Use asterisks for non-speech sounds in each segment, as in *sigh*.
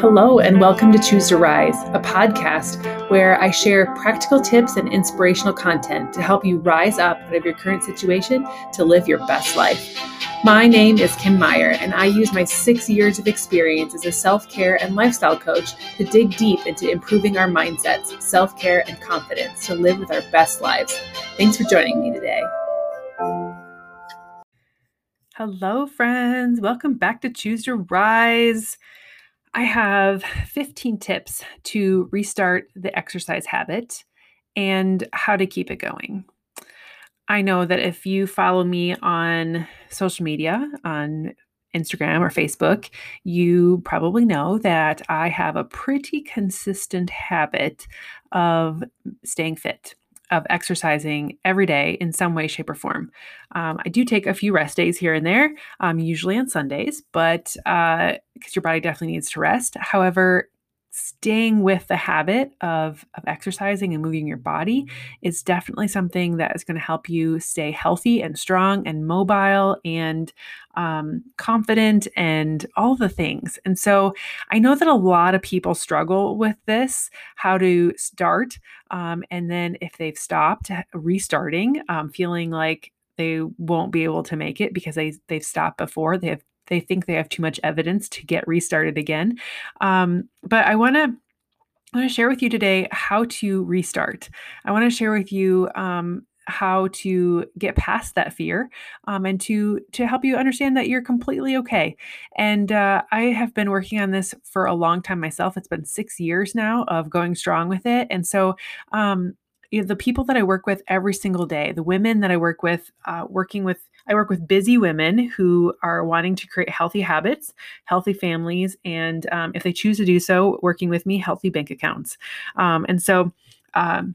Hello, and welcome to Choose to Rise, a podcast where I share practical tips and inspirational content to help you rise up out of your current situation to live your best life. My name is Kim Meyer, and I use my six years of experience as a self care and lifestyle coach to dig deep into improving our mindsets, self care, and confidence to live with our best lives. Thanks for joining me today. Hello, friends. Welcome back to Choose to Rise. I have 15 tips to restart the exercise habit and how to keep it going. I know that if you follow me on social media, on Instagram or Facebook, you probably know that I have a pretty consistent habit of staying fit of exercising every day in some way, shape, or form. Um, I do take a few rest days here and there, um, usually on Sundays, but because uh, your body definitely needs to rest. However, staying with the habit of, of exercising and moving your body is definitely something that is going to help you stay healthy and strong and mobile and um, confident and all the things. And so I know that a lot of people struggle with this how to start. Um, and then if they've stopped, restarting, um, feeling like they won't be able to make it because they they've stopped before. They have they think they have too much evidence to get restarted again. Um, but I want to I want to share with you today how to restart. I want to share with you um, how to get past that fear um, and to to help you understand that you're completely okay and uh, i have been working on this for a long time myself it's been six years now of going strong with it and so um, you know, the people that i work with every single day the women that i work with uh, working with I work with busy women who are wanting to create healthy habits, healthy families, and um, if they choose to do so, working with me, healthy bank accounts. Um, and so, um,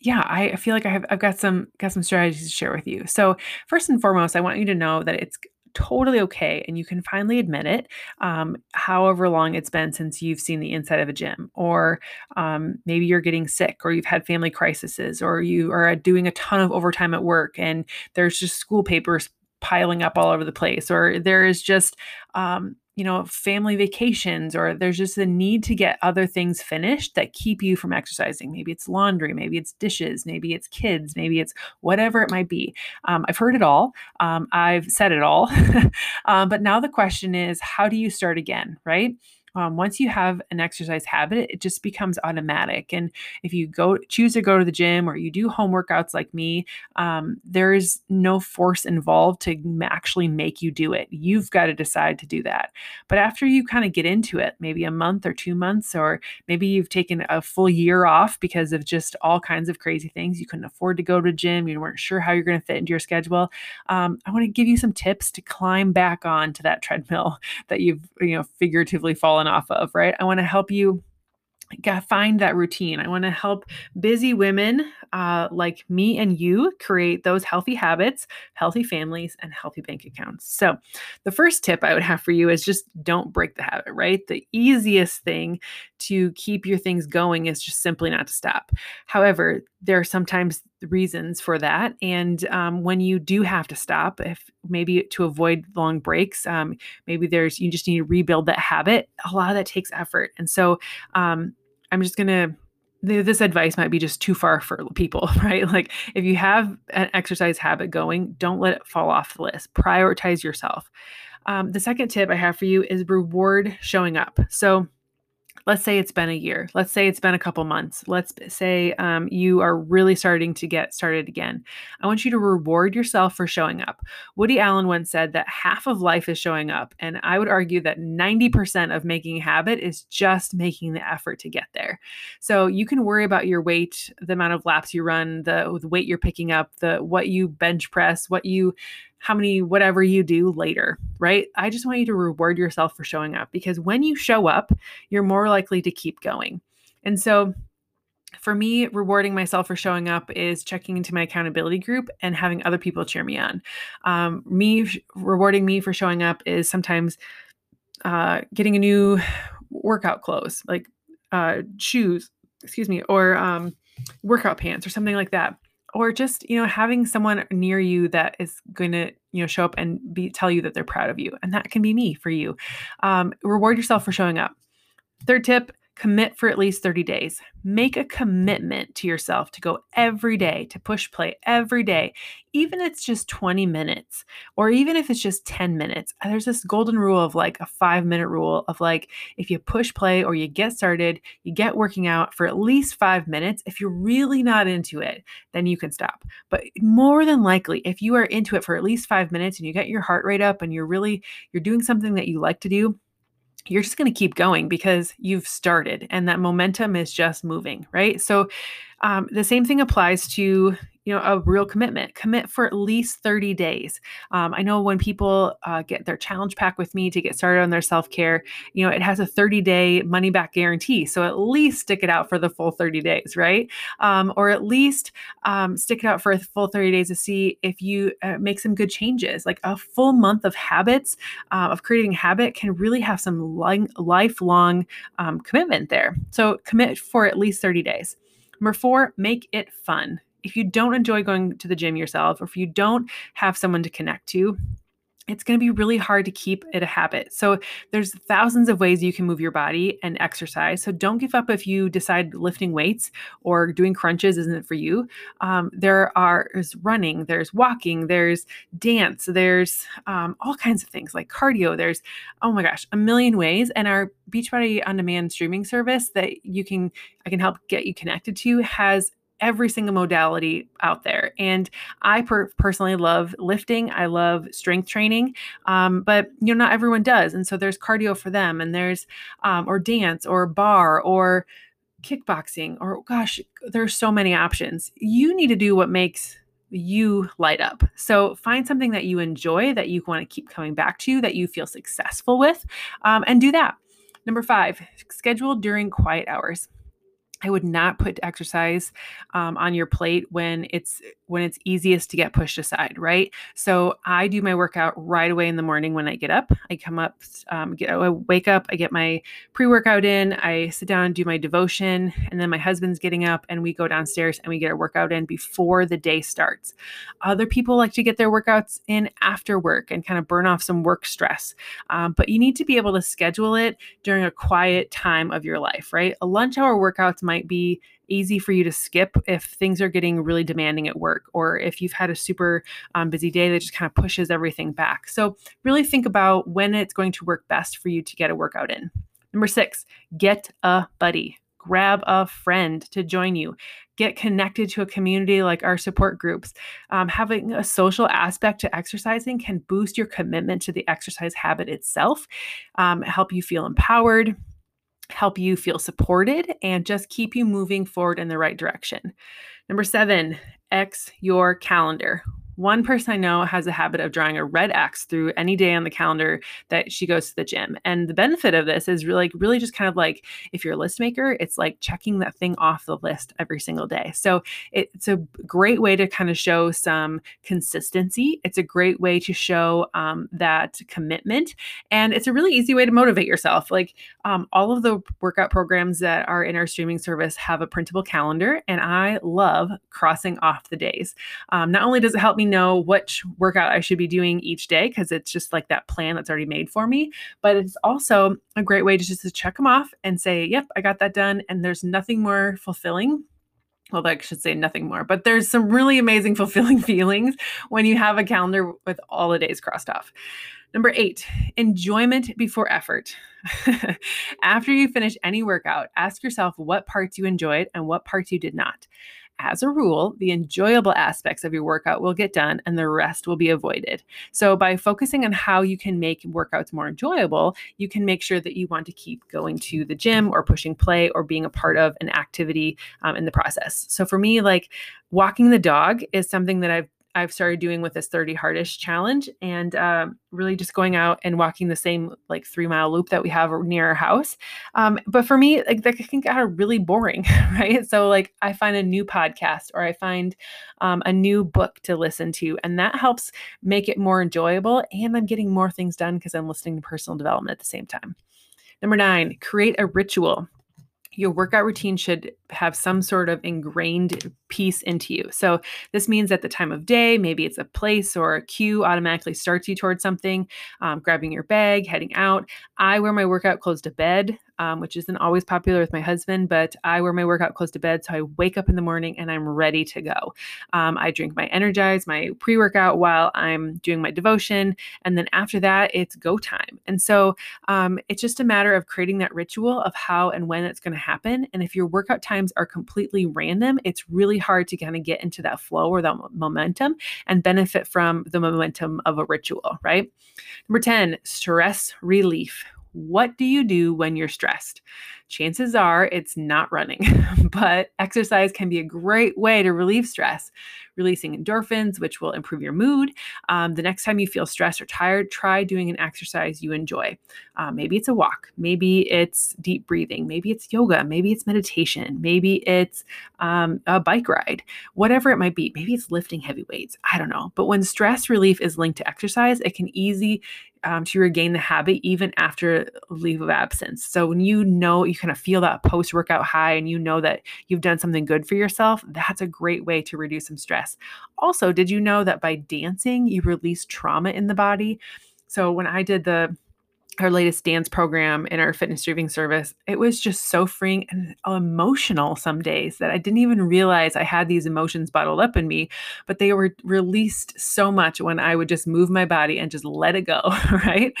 yeah, I feel like I have I've got some got some strategies to share with you. So first and foremost, I want you to know that it's totally okay and you can finally admit it um, however long it's been since you've seen the inside of a gym or um, maybe you're getting sick or you've had family crises or you are doing a ton of overtime at work and there's just school papers piling up all over the place or there is just um, you know, family vacations, or there's just a need to get other things finished that keep you from exercising. Maybe it's laundry, maybe it's dishes, maybe it's kids, maybe it's whatever it might be. Um, I've heard it all. Um, I've said it all. um, *laughs* but now the question is, how do you start again, right? Um, once you have an exercise habit, it just becomes automatic. And if you go choose to go to the gym or you do home workouts like me, um, there is no force involved to actually make you do it. You've got to decide to do that. But after you kind of get into it, maybe a month or two months, or maybe you've taken a full year off because of just all kinds of crazy things, you couldn't afford to go to gym, you weren't sure how you're going to fit into your schedule. Um, I want to give you some tips to climb back onto that treadmill *laughs* that you've you know figuratively fallen off of, right? I want to help you find that routine. I want to help busy women uh, like me and you create those healthy habits, healthy families, and healthy bank accounts. So, the first tip I would have for you is just don't break the habit, right? The easiest thing to keep your things going is just simply not to stop. However, there are sometimes reasons for that. And um, when you do have to stop, if maybe to avoid long breaks, um, maybe there's you just need to rebuild that habit. A lot of that takes effort. And so, um, I'm just going to this advice might be just too far for people, *laughs* right? Like if you have an exercise habit going, don't let it fall off the list. Prioritize yourself. Um, the second tip I have for you is reward showing up. So let's say it's been a year let's say it's been a couple months let's say um, you are really starting to get started again. I want you to reward yourself for showing up. Woody allen once said that half of life is showing up and i would argue that 90% of making a habit is just making the effort to get there. So you can worry about your weight the amount of laps you run the, the weight you're picking up the what you bench press what you how many whatever you do later, right? I just want you to reward yourself for showing up because when you show up, you're more likely to keep going. And so for me, rewarding myself for showing up is checking into my accountability group and having other people cheer me on. Um, me rewarding me for showing up is sometimes uh, getting a new workout clothes, like uh, shoes, excuse me, or um, workout pants or something like that or just you know having someone near you that is going to you know show up and be tell you that they're proud of you and that can be me for you. Um, reward yourself for showing up. Third tip commit for at least 30 days. Make a commitment to yourself to go every day, to push play every day, even if it's just 20 minutes, or even if it's just 10 minutes. Uh, there's this golden rule of like a five minute rule of like, if you push play or you get started, you get working out for at least five minutes. If you're really not into it, then you can stop. But more than likely, if you are into it for at least five minutes and you get your heart rate up and you're really, you're doing something that you like to do, you're just going to keep going because you've started and that momentum is just moving, right? So um, the same thing applies to you know a real commitment commit for at least 30 days. Um, i know when people uh, get their challenge pack with me to get started on their self-care you know it has a 30 day money back guarantee so at least stick it out for the full 30 days right? Um, or at least um, stick it out for a full 30 days to see if you uh, make some good changes. Like a full month of habits uh, of creating habit can really have some li- lifelong um, commitment there. So commit for at least 30 days. Number four, make it fun. If you don't enjoy going to the gym yourself, or if you don't have someone to connect to, it's going to be really hard to keep it a habit. So there's thousands of ways you can move your body and exercise. So don't give up if you decide lifting weights or doing crunches isn't for you. Um, there are there's running, there's walking, there's dance, there's um, all kinds of things like cardio. There's oh my gosh, a million ways. And our Beachbody on demand streaming service that you can I can help get you connected to has every single modality out there. And I per- personally love lifting. I love strength training, um, but you know not everyone does. And so there's cardio for them, and there's um, or dance or barre or kickboxing or gosh, there's so many options. You need to do what makes you light up. So find something that you enjoy, that you want to keep coming back to, that you feel successful with, um, and do that. Number five, schedule during quiet hours. I would not put exercise um, on your plate when it's when it's easiest to get pushed aside, right? So I do my workout right away in the morning when I get up. I come up, um, get I wake up, I get my pre workout in, I sit down, do my devotion, and then my husband's getting up, and we go downstairs and we get our workout in before the day starts. Other people like to get their workouts in after work and kind of burn off some work stress, um, but you need to be able to schedule it during a quiet time of your life, right? A lunch hour workouts might be easy for you to skip if things are getting really demanding at work or if you've had a super um, busy day that just kind of pushes everything back. So, really think about when it's going to work best for you to get a workout in. Number six, get a buddy. Grab a friend to join you. Get connected to a community like our support groups. Um, having a social aspect to exercising can boost your commitment to the exercise habit itself, um, help you feel empowered, help you feel supported and just keep you moving forward in the right direction. Number seven, X your calendar. One person I know has a habit of drawing a red X through any day on the calendar that she goes to the gym. And the benefit of this is really, really just kind of like if you're a list maker, it's like checking that thing off the list every single day. So it's a great way to kind of show some consistency. It's a great way to show um, that commitment. And it's a really easy way to motivate yourself. Like um, all of the workout programs that are in our streaming service have a printable calendar. And I love crossing off the days. Um, not only does it help me know which workout I should be doing each day because it's just like that plan that's already made for me. But it's also a great way to just to check them off and say, yep, I got that done. And there's nothing more fulfilling well, I should say nothing more, but there's some really amazing, *laughs* fulfilling feelings when you have a calendar with all the days crossed off. Number eight, enjoyment before effort. *laughs* After you finish any workout, ask yourself what parts you enjoyed and what parts you did not as a rule, the enjoyable aspects of your workout will get done and the rest will be avoided. So, by focusing on how you can make workouts more enjoyable, you can make sure that you want to keep going to the gym or pushing play or being a part of an activity um, in the process. So, for me, like walking the dog is something that I've I've started doing with this 30 hardest challenge and uh, really just going out and walking the same like three mile loop that we have near our house. Um, but for me, like that can get really boring, *laughs* right? So like I find a new podcast or I find um, a new book to listen to, and that helps make it more enjoyable. And I'm getting more things done because I'm listening to personal development at the same time. Number nine, create a ritual your workout routine should have some sort of ingrained piece into you. So, this means at the time of day, maybe it's a place or a cue automatically starts you towards something, um, grabbing your bag, heading out. I wear my workout clothes to bed. Um, which isn't always popular with my husband, but I wear my workout close to bed. So I wake up in the morning and I'm ready to go. Um, I drink my Energize, my pre workout while I'm doing my devotion. And then after that, it's go time. And so um, it's just a matter of creating that ritual of how and when it's going to happen. And if your workout times are completely random, it's really hard to kind of get into that flow or that momentum and benefit from the momentum of a ritual, right? Number 10, stress relief. What do you do when you're stressed? Chances are it's not running, *laughs* but exercise can be a great way to relieve stress, releasing endorphins, which will improve your mood. Um, the next time you feel stressed or tired, try doing an exercise you enjoy. Uh, maybe it's a walk, maybe it's deep breathing, maybe it's yoga, maybe it's meditation, maybe it's um, a bike ride, whatever it might be. Maybe it's lifting heavy weights. I don't know. But when stress relief is linked to exercise, it can easy um, to regain the habit even after leave of absence. So when you know you kind of feel that post workout high and you know that you've done something good for yourself, that's a great way to reduce some stress. Also, did you know that by dancing, you release trauma in the body? So when I did the our latest dance program in our fitness streaming service, it was just so freeing and emotional some days that I didn't even realize I had these emotions bottled up in me, but they were released so much when I would just move my body and just let it go, *laughs* right?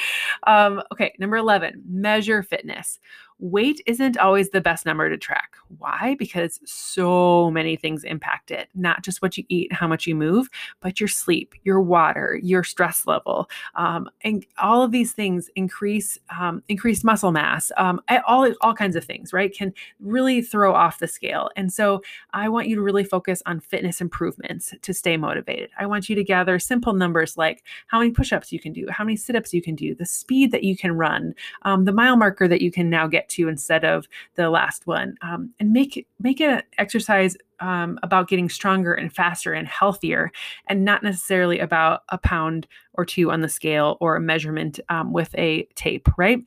Um, okay, number 11, measure fitness weight isn't always the best number to track. Why? Because so many things impact it, not just what you eat, how much you move, but your sleep, your water, your stress level, um, and all of these things increase um, increased muscle mass, um, all all kinds of things, right? Can really throw off the scale. And so I want you to really focus on fitness improvements to stay motivated. I want you to gather simple numbers like how many push-ups you can do, how many sit-ups you can do, the speed that you can run, um, the mile marker that you can now get to instead of the last one um, and make make an exercise um, about getting stronger and faster and healthier and not necessarily about a pound or two on the scale or a measurement um, with a tape right?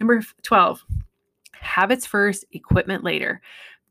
Number 12 habits first equipment later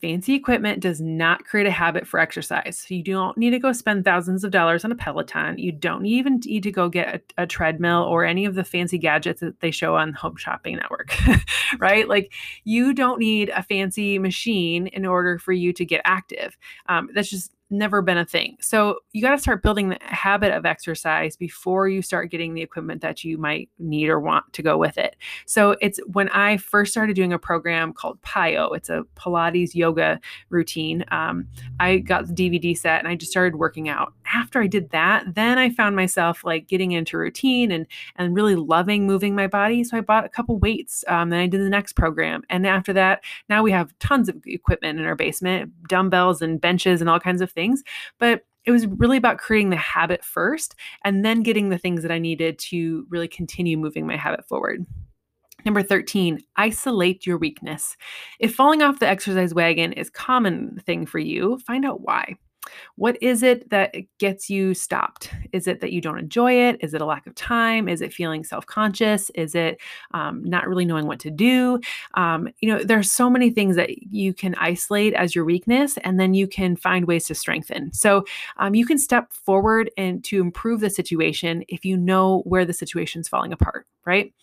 Fancy equipment does not create a habit for exercise. You don't need to go spend thousands of dollars on a Peloton. You don't even need to go get a, a treadmill or any of the fancy gadgets that they show on Home Shopping Network, *laughs* right? Like you don't need a fancy machine in order for you to get active. Um, that's just never been a thing. So you got to start building the habit of exercise before you start getting the equipment that you might need or want to go with it. So it's when I first started doing a program called PiYo, it's a Pilates yoga routine. Um, I got the DVD set and I just started working out. After I did that, then I found myself like getting into routine and and really loving moving my body. So I bought a couple weights. Um, then I did the next program, and after that, now we have tons of equipment in our basement, dumbbells and benches and all kinds of things. But it was really about creating the habit first and then getting the things that I needed to really continue moving my habit forward. Number 13, isolate your weakness. If falling off the exercise wagon is common thing for you, find out why. What is it that gets you stopped? Is it that you don't enjoy it? Is it a lack of time? Is it feeling self conscious? Is it um, not really knowing what to do? Um, you know, there's so many things that you can isolate as your weakness, and then you can find ways to strengthen. So um, you can step forward and to improve the situation if you know where the situation's falling apart, right?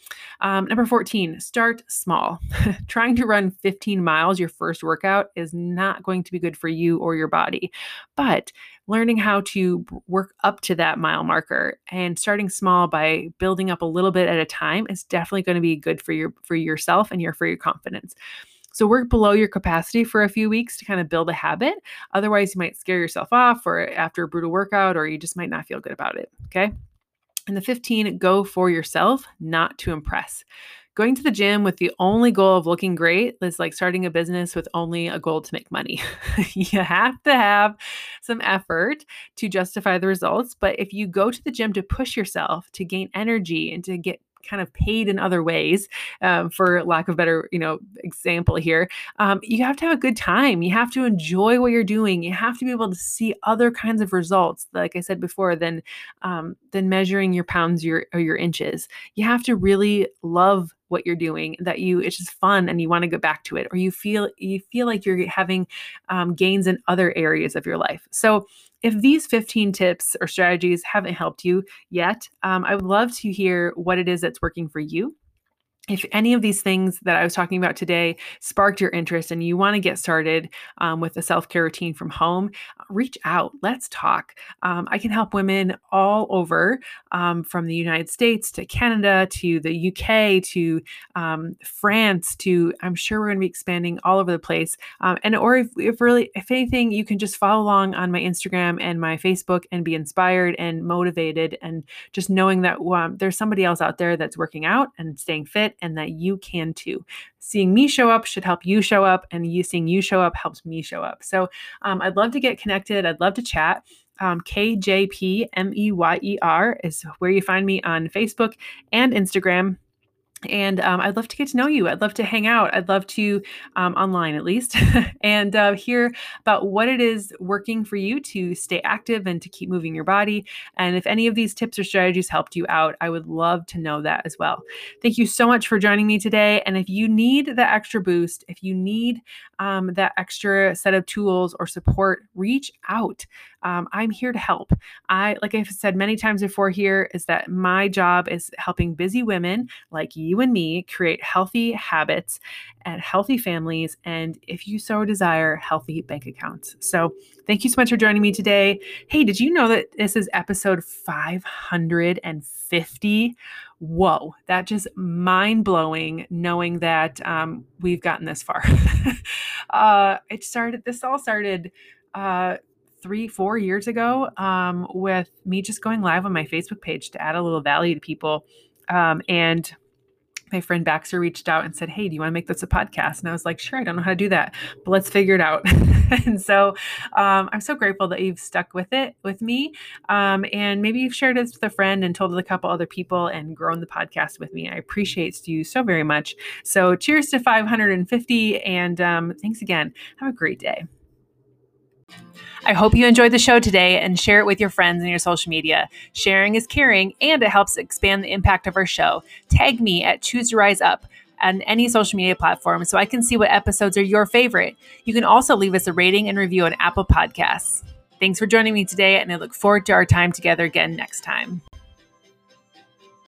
Um, number 14, start small. *laughs* Trying to run 15 miles your first workout is not going to be good for you or your body. But learning how to work up to that mile marker and starting small by building up a little bit at a time is definitely going to be good for your for yourself and your for your confidence. So work below your capacity for a few weeks to kind of build a habit. Otherwise, you might scare yourself off or after a brutal workout or you just might not feel good about it, okay? And the 15, go for yourself, not to impress going to the gym with the only goal of looking great is like starting a business with only a goal to make money. *laughs* you have to have some effort to justify the results. But if you go to the gym to push yourself, to gain energy, and to get kind of paid in other ways, um, for lack of better, you know, example here. Um, you have to have a good time. You have to enjoy what you're doing. You have to be able to see other kinds of results, like I said before, than um, than measuring your pounds your, or your inches. You have to really love what you're doing that you it's just fun and you want to go back to it or you feel you feel like you're having um, gains in other areas of your life so if these 15 tips or strategies haven't helped you yet, um, I would love to hear what it is that's working for you. If any of these things that I was talking about today sparked your interest and you want to get started um, with a self care routine from home, reach out. Let's talk. Um, I can help women all over um, from the United States to Canada to the UK to um, France to, I'm sure we're going to be expanding all over the place. Um, and, or if, if really, if anything, you can just follow along on my Instagram and my Facebook and be inspired and motivated and just knowing that um, there's somebody else out there that's working out and staying fit and that you can too. Seeing me show up should help you show up, and you seeing you show up helps me show up. So um, I'd love to get connected. I'd love to chat. Um, is where you find me on Facebook and Instagram and um, I'd love to get to know you. I'd love to hang out. I'd love to, um, online at least, *laughs* and uh, hear about what it is working for you to stay active and to keep moving your body. And if any of these tips or strategies helped you out, I would love to know that as well. Thank you so much for joining me today. And if you need that extra boost, if you need um, that extra set of tools or support, reach out. Um, I'm here to help. I, like I've said many times before, here is that my job is helping busy women like you and me create healthy habits and healthy families, and if you so desire, healthy bank accounts. So, thank you so much for joining me today. Hey, did you know that this is episode 550? whoa, that just mind blowing knowing that um, we've gotten this far. *laughs* uh, it started, this all started uh, three, four years ago um, with me just going live on my Facebook page to add a little value to people. Um, and my friend Baxter reached out and said, Hey, do you want to make this a podcast? And I was like, Sure, I don't know how to do that, but let's figure it out. *laughs* and so um, I'm so grateful that you've stuck with it with me. Um, and maybe you've shared this with a friend and told a couple other people and grown the podcast with me. I appreciate you so very much. So cheers to 550. And um, thanks again. Have a great day. I hope you enjoyed the show today and share it with your friends and your social media. Sharing is caring and it helps expand the impact of our show. Tag me at Choose to Rise Up on any social media platform so I can see what episodes are your favorite. You can also leave us a rating and review on Apple Podcasts. Thanks for joining me today, and I look forward to our time together again next time.